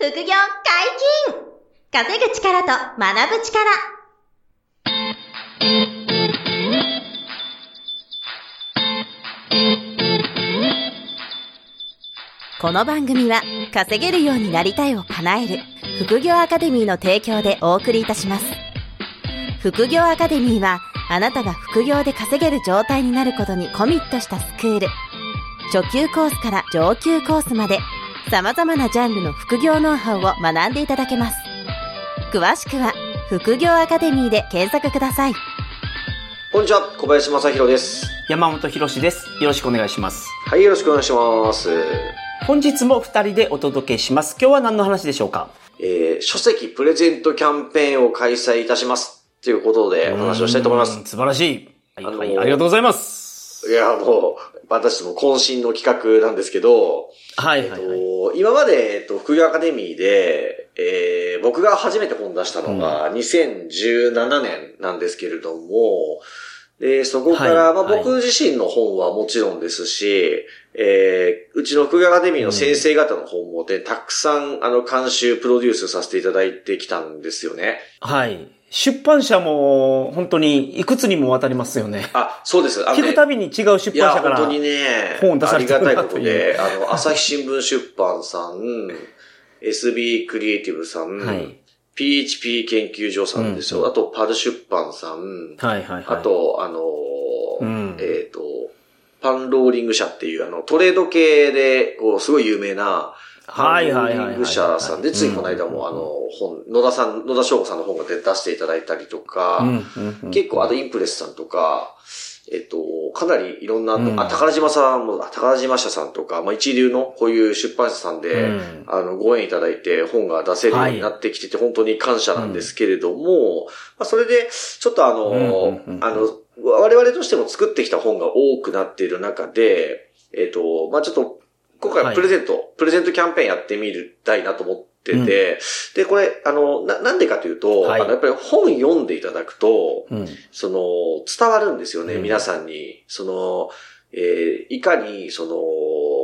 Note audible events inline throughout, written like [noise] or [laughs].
副業解禁稼ぐ力と学ぶ力この番組は稼げるようになりたいを叶える副業アカデミーの提供でお送りいたします。副業アカデミーはあなたが副業で稼げる状態になることにコミットしたスクール。初級コースから上級コースまで様々なジャンルの副業ノウハウを学んでいただけます。詳しくは副業アカデミーで検索ください。こんにちは、小林正宏です。山本博史です。よろしくお願いします。はい、よろしくお願いします。本日も二人でお届けします。今日は何の話でしょうか？えー、書籍プレゼントキャンペーンを開催いたします。ということでお話をしたいと思います。素晴らしい。はい、あのーはい、ありがとうございます。いや、もう、私も渾身の企画なんですけど、はい、はい、えっはい。と、今まで、えっと、副業アカデミーで、えー、僕が初めて本出したのが2017年なんですけれども、で、そこから、まあ、はいはい僕自身の本はもちろんですし、えー、うちの副業アカデミーの先生方の本もで、たくさん、あの、監修、プロデュースさせていただいてきたんですよね。はい。出版社も本当にいくつにもわたりますよね。あ、そうです。あのね聞くたびに違う出版社から。本当にね、本出されてるなありがたいことで、あの、[laughs] 朝日新聞出版さん、SB クリエイティブさん、はい。PHP 研究所さんですよ。うんあと、パル出版さん、はい、はい、はい。あ、と、あのーうんえっ、と、パンローリング社っていう、あの、トレード系で、こう、すごい有名な、はいはいはい社さんで、ついこの間うんも、あの、本、野田さん、野田翔吾さんの本が出出していただいたりとか。結構、あとインプレスさんとか、えっと、かなりいろんな、うん。あ、宝島さんも、あ宝島社さんとか、まあ一流のこういう出版社さんで、うん。あの、ご縁いただいて本が出せるようになってきてて、本当に感謝なんですけれども、まあそれで、ちょっとあの、あの、我々としても作ってきた本が多くなっている中で、えっと、まあちょっと、今回はプレゼント、プレゼントキャンペーンやってみたいなと思ってて、で、これ、あの、な、なんでかというと、はい。あの、やっぱり本読んでいただくと、うん。その、伝わるんですよね、うん。皆さんに。その、えーいかに、その、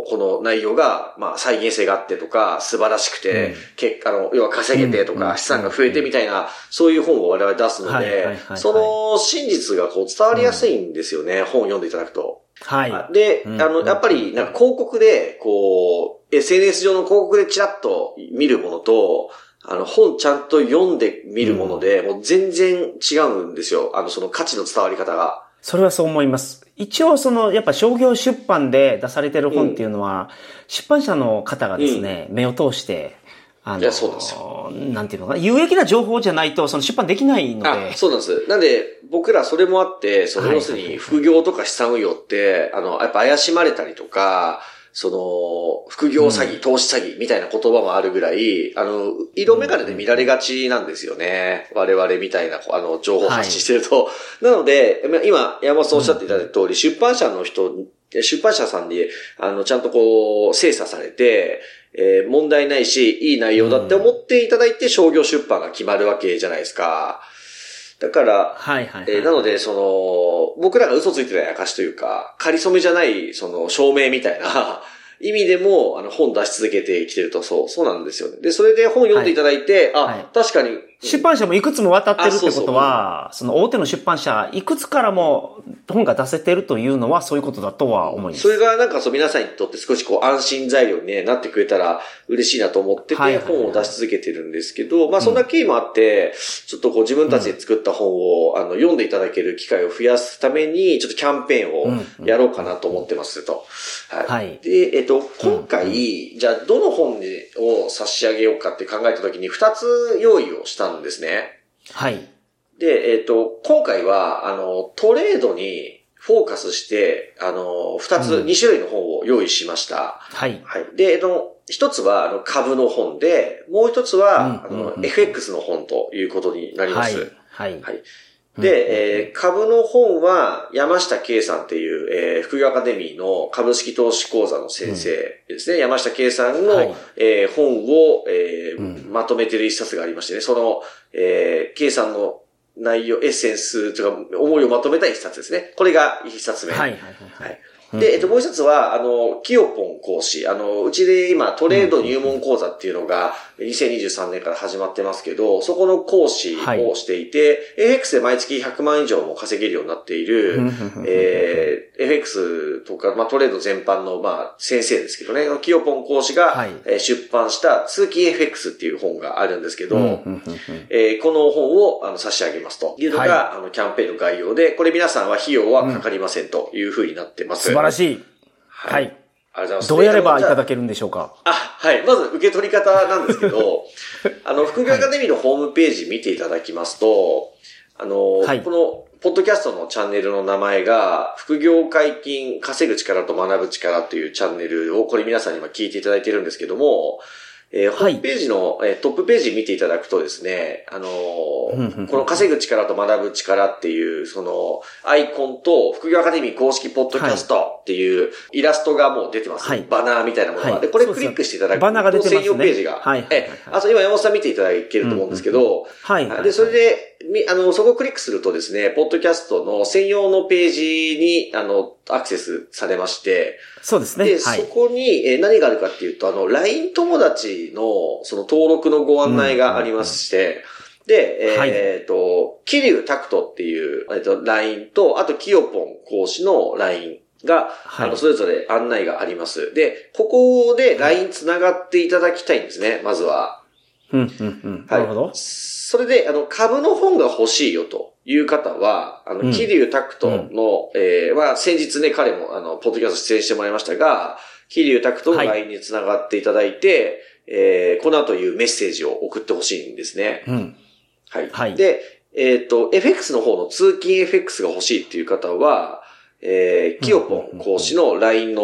この内容が、まあ、再現性があってとか、素晴らしくて、うん。結果、あの、要は稼げてとか、うん。資産が増えてみたいな、そういう本を我々出すのはいはいはいでは、い。その真実がこう伝わりやすいんですよね、本を読んでいただくと。はい。で、うんあの、やっぱり、なんか広告で、こう、SNS 上の広告でチラッと見るものと、あの、本ちゃんと読んで見るもので、もう全然違うんですよ。あの、その価値の伝わり方が。それはそう思います。一応その、やっぱ商業出版で出されてる本っていうのは、出版社の方がですね、目を通して、あいやそうなんですなんていうのかな、有益な情報じゃないと、その出版できないのあで、、そうなんです。なんで、僕らそれもあって、その、はい要するに、副業とか資産運用って、あの、やっぱ怪しまれたりとか、その、副業詐欺、投資詐欺みたいな言葉もあるぐらい、あの、色眼鏡で見られがちなんですよね。我々みたいな、あの、情報発信してると。なので、まあ今、山本さんおっしゃっていただいた通り、出版社の人、出版社さんに、あの、ちゃんとこう、精査されて、えー問題ないし、いい内容だって思っていただいて、商業出版が決まるわけじゃないですか。だから、はいはいはい。えーなので、その、僕らが嘘ついてない証というか、仮初めじゃない、その、証明みたいな [laughs] 意味でも、あの、本出し続けてきてると、そう、そうなんですよね。で、それで本読んでいただいて、あ、はい確かに、出版社もいくつも渡ってるってことは、その大手の出版社、いくつからも本が出せてるというのはそういうことだとは思います。それがなんかそう皆さんにとって少しこう安心材料に、ね、なってくれたら嬉しいなと思ってて本を出し続けてるんですけど、まあそんな経緯もあって、ちょっとこう自分たちで作った本をあの読んでいただける機会を増やすために、ちょっとキャンペーンをやろうかなと思ってますと。はい。はい。で、えっと、今回、じゃあどの本を差し上げようかって考えた時に2つ用意をしたんですね。はい。で、えっ、と、今回は、あの、トレードにフォーカスして、あの、二つ、うん二種類の本を用意しました。はい。はい。で、えっと、一つは、あの、株の本で、もう一つは、あの、うんうんうん FX の本ということになりまはいす。。はい。はいで、えー株の本は山下圭さんっていう、えー副業アカデミーの株式投資講座の先生ですね。山下圭さんの、はいえー本を、えーうんまとめてる一冊がありましてね、その、えー、圭さんの内容、エッセンスというか、思いをまとめた一冊ですね。これが一冊目。はい。はい。はい。はいで、えっと、もう一つは、あの、キヨポン講師。あの、うちで今、トレード入門講座っていうのが、2023年から始まってますけど、そこの講師をしていて、はい、FX で毎月100万以上も稼げるようになっている、えー、FX とか、まあ、トレード全般の、まあ、先生ですけどね、キヨポン講師が、はい、出版した通勤 FX っていう本があるんですけど、えー、この本をあの差し上げますというのが、はい、あの、キャンペーンの概要で、これ皆さんは費用はかかりませんというふうになってます。素晴らしい。はい。ありがとうございます。どうやればいただけるんでしょうか？あ、はい。まず受け取り方なんですけど、[laughs] あの、副業アカデミーのホームページ見ていただきますと、あの、はい、この、ポッドキャストのチャンネルの名前が、副業解禁、稼ぐ力と学ぶ力というチャンネルを、これ皆さんに今聞いていただいてるんですけども、えー、ホームページの、えー、トップページ見ていただくとですね、あのー、この稼ぐ力と学ぶ力っていう、その、アイコンと、副業アカデミー公式ポッドキャストっていうイラストがもう出てます、はい、バナーみたいなものが。はい、で、これクリックしていただくと、バナーが出てます、ね、専用ページが。はい。え、あと今山本さん見ていただけると思うんですけど、はい。で、それで、み、あの、そこをクリックするとですね、ポッドキャストの専用のページに、あの、アクセスされまして、そうですね。で、はい、そこに、え何があるかっていうと、あの、LINE 友達の、その登録のご案内がありまして、うん、で、えっ、ー、と、キリュウタクトっていう、えっ、と、LINE と、あと、キヨポン講師の LINE が、はい、あの、それぞれ案内があります。で、ここで LINE 繋がっていただきたいんですね、まずは。うん、うん、うん。なるほど。それで、あの、株の本が欲しいよという方は、あの、キリュウタクトの、うん、えー、まあ、先日ね、彼も、あの、ポッドキャスト出演してもらいましたが、キリュウタクトの LINE に繋がっていただいて、はい、えー、この後いうメッセージを送ってほしいんですね。うん。はい。はい。で、えっ、ー、と、FX の方の通勤 FX が欲しいっていう方は、えー、キヨポン講師の LINE の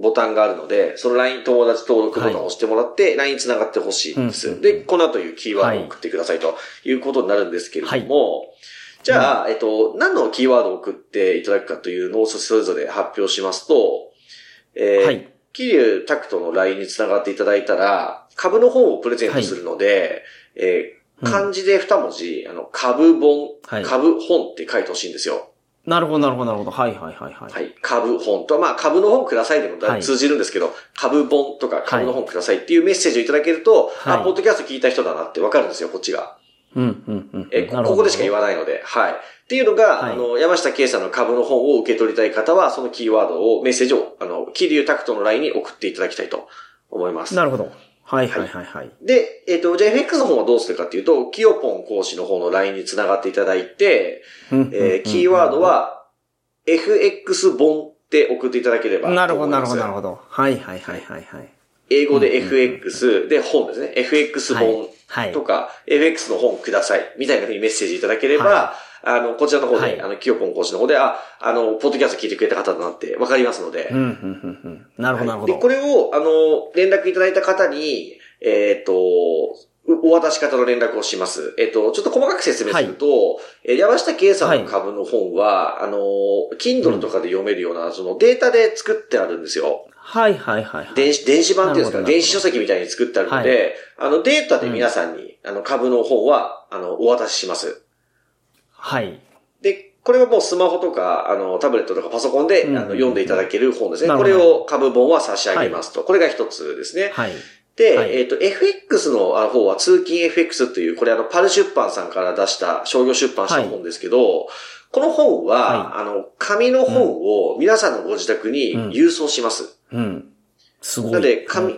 ボタンがあるので、その LINE 友達登録ボタンを押してもらって、LINE 繋がってほしいんです。で、この後いうキーワードを送ってくださいということになるんですけれども、じゃあ、えっと、何のキーワードを送っていただくかというのをそれぞれ発表しますと、えー、はい。キリュウタクトの LINE に繋がっていただいたら、株の本をプレゼントするので、えー、漢字で二文字、あの、株本、株本って書いてほしいんですよ。なるほど、なるほど、なるほど。はいはいはいはい。はい。株本と、まあ株の本くださいでも通じるんですけど、はい、株本とか株の本くださいっていうメッセージをいただけると、はい、あ、ポッドキャスト聞いた人だなってわかるんですよ、こっちが。うん、うん、うん。え、ここでしか言わないので、はい。っていうのが、はい、あの、山下圭さんの株の本を受け取りたい方は、そのキーワードを、メッセージを、あの、キリュータクトの LINE に送っていただきたいと思います。なるほど。はいはいはいはい。で、えっ、ー、と、じゃあ FX の方はどうするかっていうと、キヨポン講師の方の LINE に繋がっていただいて、えー、キーワードは、FX 本って送っていただければなるほど、なるほど、なるほど。はいはいはいはいはい。英語で FX で本ですね。FX 本とか、FX の本ください。みたいなふうにメッセージいただければ、あの、こちらの方で、あの、キヨポン講師の方で、あ、あの、ポッドキャスト聞いてくれた方だなってわかりますので。うん、うん、うん。なるほど、なるほど。で、これを、あの、連絡いただいた方に、えっ、と、お渡し方の連絡をします。えっと、ちょっと細かく説明すると、はい、山下圭さんの株の本は、はい、あの、Kindle とかで読めるような、そのデータで作ってあるんですよ。はいはいはい、電子、電子版っていうんですか、電子書籍みたいに作ってあるので、はい、あの、データで皆さんに、うん、あの、株の本は、あの、お渡しします。はい。で、これはもうスマホとか、あの、タブレットとかパソコンで、うん、あの読んでいただける本ですね。これを株本は差し上げますと。これが一つですね。はい。で、はい、えっ、ー、と、FX の方は通勤 FX という、これあの、パル出版さんから出した商業出版した本ですけど、はい、この本は、はい、あの、紙の本を皆さんのご自宅に郵送します。うん。うん、すごい。なので、紙、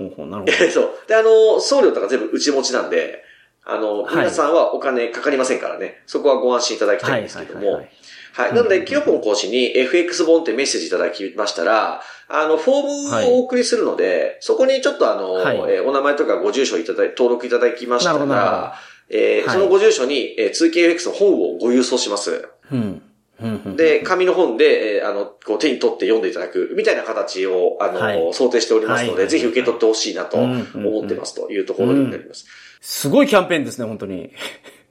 そう。で、あの、送料とか全部内持ちなんで、あの、皆さんはお金かかりませんからね。そこはご安心いただきたいんですけども。はい。なので、キヨポン講師に FX 本ってメッセージいただきましたら、あの、フォームをお送りするので、はい、そこにちょっとあの、はい、えー、お名前とかご住所いただ登録いただきましたら、えー、はい、そのご住所に、えー、通勤 FX の本をご郵送します。うん。で、紙の本で、えー、あの、こう手に取って読んでいただく、みたいな形を、あの、はい、想定しておりますので、ぜひ受け取ってほしいなと思ってますというところになります。すごいキャンペーンですね、本当に。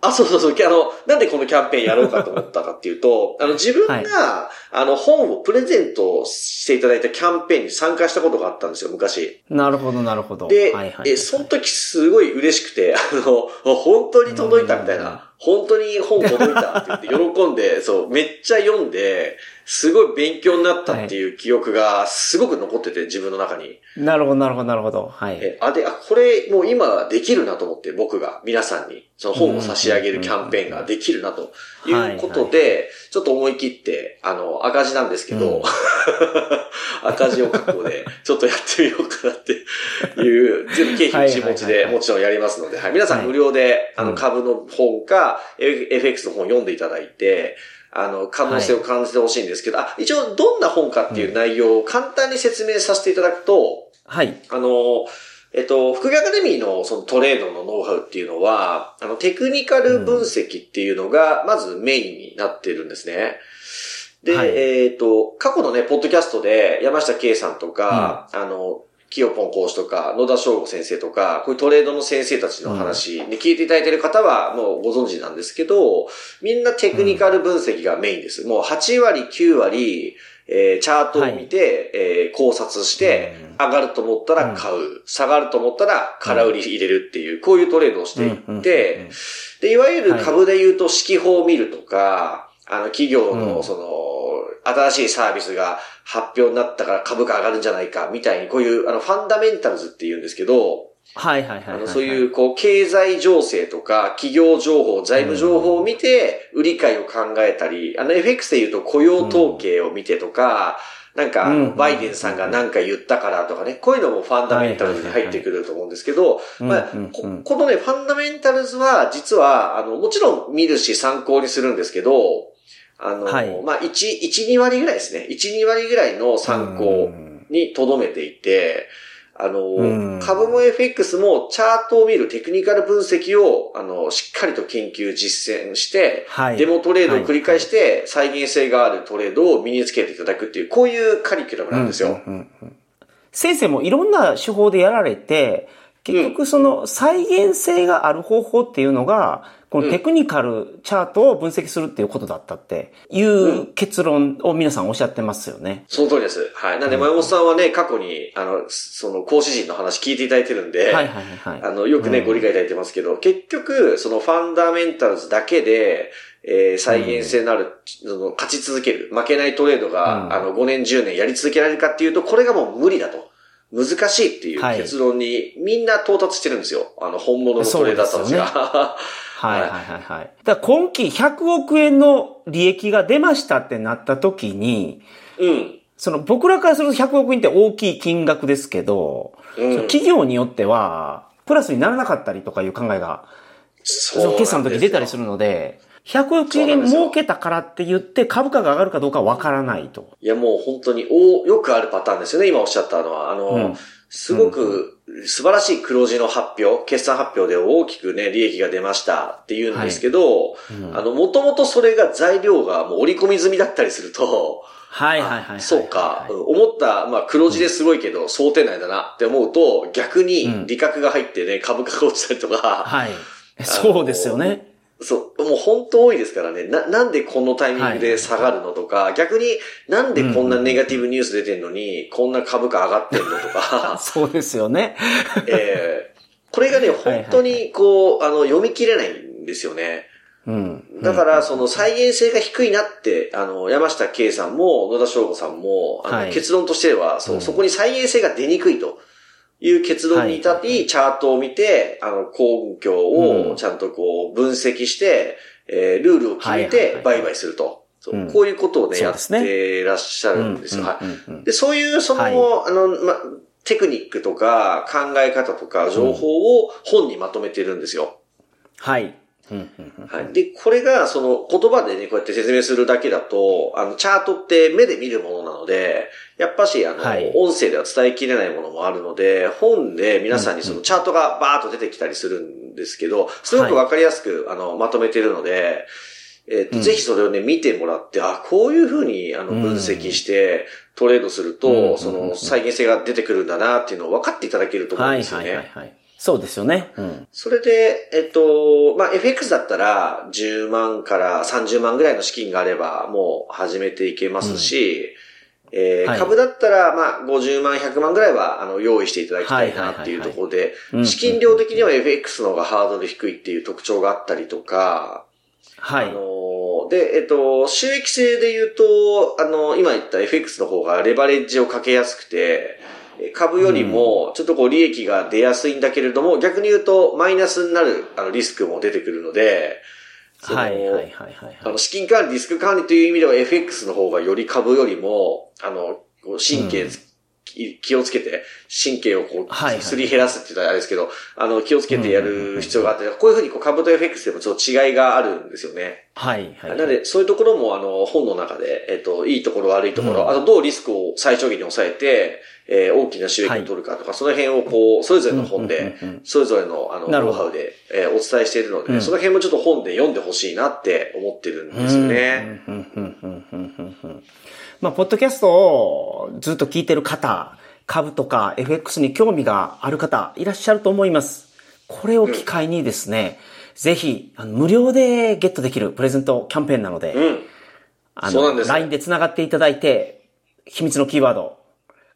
あ、そうそうそう。あの、なんでこのキャンペーンやろうかと思ったかっていうと、[laughs] あの、自分が、はい、あの、本をプレゼントしていただいたキャンペーンに参加したことがあったんですよ、昔。なるほど、なるほど。で、はいはい、え、その時すごい嬉しくて、あの、本当に届いたみたいな。本当に本届いたって言って喜んで、[laughs] そう、めっちゃ読んで、すごい勉強になったっていう記憶がすごく残ってて、自分の中に。なるほど、なるほど、なるほど。はい。え、あ、で、あ、これもう今できるなと思って、僕が皆さんに、その本を差し上げるキャンペーンができるなということで、ちょっと思い切って、あの、赤字なんですけど、うん [laughs] 赤字を覚悟で、ちょっとやってみようかなっていう、全部経費一持ちでもちろんやりますので、はい、皆さん無料で、あの、うん株の本か、FX の本読んでいただいて、あの、可能性を感じてほしいんですけど、あ、一応どんな本かっていう内容を簡単に説明させていただくと、はい。あの、えっと、副業アカデミーのそのトレードのノウハウっていうのは、あの、テクニカル分析っていうのが、まずメインになってるんですね。で、はいえっと、過去のね、ポッドキャストで山下圭さんとか、あの、キヨポン講師とか、野田翔吾先生とか、こういうトレードの先生たちの話に聞いていただいている方はもうご存知なんですけど、みんなテクニカル分析がメインです。もう8割、9割、えーチャートを見て、えー考察して、上がると思ったら買う、下がると思ったら空売り入れるっていう、こういうトレードをしていうんって、で、いわゆる株で言うと指揮法を見るとか、あの、企業うん。のその、新しいサービスが発表になったから株価上がるんじゃないか、みたいに、こういう、あの、ファンダメンタルズって言うんですけど、はいはいはいはい。あの、そういう、こう、経済情勢とか、企業情報、財務情報を見て、売り買いを考えたり、あの、FX で言うと雇用統計を見てとか、なんか、バイデンさんが何か言ったからとかね、こういうのもファンダメンタルズに入ってくると思うんですけど、まあこうんこのね、ファンダメンタルズは、実は、あの、もちろん見るし参考にするんですけど、あの、はいまあ、1、1、2割ぐらいですね。1、2割ぐらいの参考に留めていて、あの、うん株も FX もチャートを見るテクニカル分析を、あの、しっかりと研究実践して、はい。デモトレードを繰り返して、再現性があるトレードを身につけていただくっていう、こういうカリキュラムなんですよ。うんうんうん先生もいろんな手法でやられて、結局その再現性がある方法っていうのが、このテクニカルチャートを分析するっていうことだったっていう結論を皆さんおっしゃってますよね。その通りです。はい。なんで、前本さんはね、過去に、あの、その、講師陣の話聞いていただいてるんで、はいはいはいはい。あの、よくね、うんご理解いただいてますけど、結局、そのファンダメンタルズだけで、えー再現性のある、その勝ち続ける、負けないトレードが、うんあの、5年、10年やり続けられるかっていうと、これがもう無理だと。難しいっていうはい結論に、みんな到達してるんですよ。あの、本物のトレーダーたちが。[laughs] はいはいはいはい。だ今期100億円の利益が出ましたってなった時に、うん。その僕らからすると100億円って大きい金額ですけど、うん。企業によっては、プラスにならなかったりとかいう考えが、そその決算の時出たりする。るので、100億円儲けたからって言って株価が上がるかどうかわからないと。いや、もう本当に、およくあるパターンですよね、今おっしゃったのは。あの、うんすごく素晴らしい黒字の発表、決算発表で大きくね、利益が出ましたって言うんですけど、うんあの、もともとそれが材料がもう織り込み済みだったりすると、はいはいはいはい。そうか、思った、まあ黒字ですごいけど、想定内だなって思うと、逆に利確が入ってね、株価が落ちたりとか、はい。そうですよね。そう、もう本当多いですからね。な、なんでこのタイミングで下がるのとか、逆になんでこんなネガティブニュース出てんのに、こんな株価上がってんのとか、[laughs] そうですよね。[laughs] えーこれがね、はいはい本当にこう、あの、読み切れないんですよね。うん。だから、その再現性が低いなって、あの、山下圭さんも、野田翔吾さんも、あの、はい結論としては、そうう、んそこに再現性が出にくいという結論に至り、はいチャートを見て、あの、根拠うんをちゃんとこう、分析して、えールールを決めてはい売買すると。そううんこういうことをね、やってらっしゃるんですよ。はい。で、そういう、その、はいあの、ま、テクニックとか考え方とか情報を本にまとめてるんですよ。はい。はい。で、これが、その、言葉でね、こうやって説明するだけだと、あの、チャートって目で見るものなので、やっぱし、あの、はい音声では伝えきれないものもあるので、本で皆さんにそのチャートがバーッと出てきたりするんですけど、すごくわかりやすく、あの、まとめてるので、えっと、うんぜひそれをね、見てもらって、あ、こういうふうに、あの、うん分析して、トレードすると、うんその、再現性が出てくるんだなっていうのを分かっていただけると思うんはいですよね。はいはいはい。そうですよね。うん。それで、えっと、まあ、FX だったら、10万から30万ぐらいの資金があれば、もう始めていけますし、えーはい株だったら、まあ、50万、100万ぐらいは、あの、用意していただきたいなっていうところでうん、資金量的には FX の方がハードル低いっていう特徴があったりとか、はい。あの、で、えっと、収益性で言うと、あの、今言った FX の方がレバレッジをかけやすくて、え株よりも、ちょっとこう利益が出やすいんだけれども、逆に言うと、マイナスになる、あの、リスクも出てくるので、はいはいはいはいはい。あの、資金管理、リスク管理という意味では FX の方がより株よりも、あの、神経つ、き気をつけて、神経をこう、すり減らすって言ったらあれですけど、あの、気をつけてやる必要があって、こういうふうにこう株と FX でもちょっと違いがあるんですよね。はいはい。なので、そういうところも、あの、本の中で、えっと、いいところ、悪いところ、うんあと、どうリスクを最小限に抑えて、えー大きな収益を取るかとか、その辺をこう、それぞれの本でうんうんうんうん、それぞれの、あの、ノウハウで、えーお伝えしているので、うんその辺もちょっと本で読んでほしいなって思ってるんですよね。うんうんうんうんうんうんうんまあ、ポッドキャストをずっと聞いてる方、株とか FX に興味がある方、いらっしゃると思います。これを機会にですね、ぜひ、あの無料でゲットできるプレゼントキャンペーンなので、うん。あの、そうなんです LINE で繋がっていただいて、秘密のキーワード、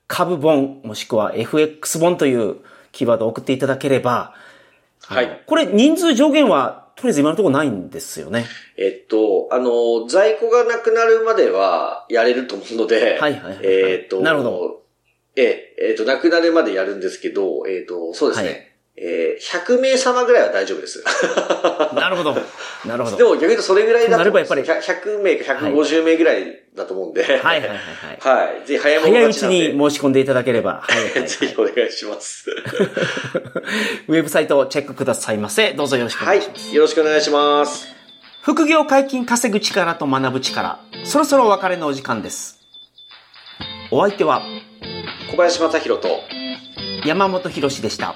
株本、もしくは FX 本というキーワードを送っていただければ、はい。これ人数上限は、とりあえず今のところないんですよね。えっと、あの、在庫がなくなるまではやれると思うので、はいはいはいはいえっと、なるほど。ええ、えっと、なくなるまでやるんですけど、えっと、そうですね。はいえー、100名様ぐらいは大丈夫です。[laughs] なるほど。なるほど。でも逆に言うとそれぐらいだとなればやっぱり100 100名か150名ぐらいだと思うんで。はいはいはいはい。はい。[laughs] ぜひ早いもの早いうち。に申し込んでいただければ。はいはいはい [laughs] ぜひお願いします。ウェブサイトをチェックくださいませ。どうぞよろしくおはい願いします。。よろしくお願いします。副業解禁稼ぐ力と学ぶ力。そろそろお別れのお時間です。お相手は小林正宏と、山本博史でした。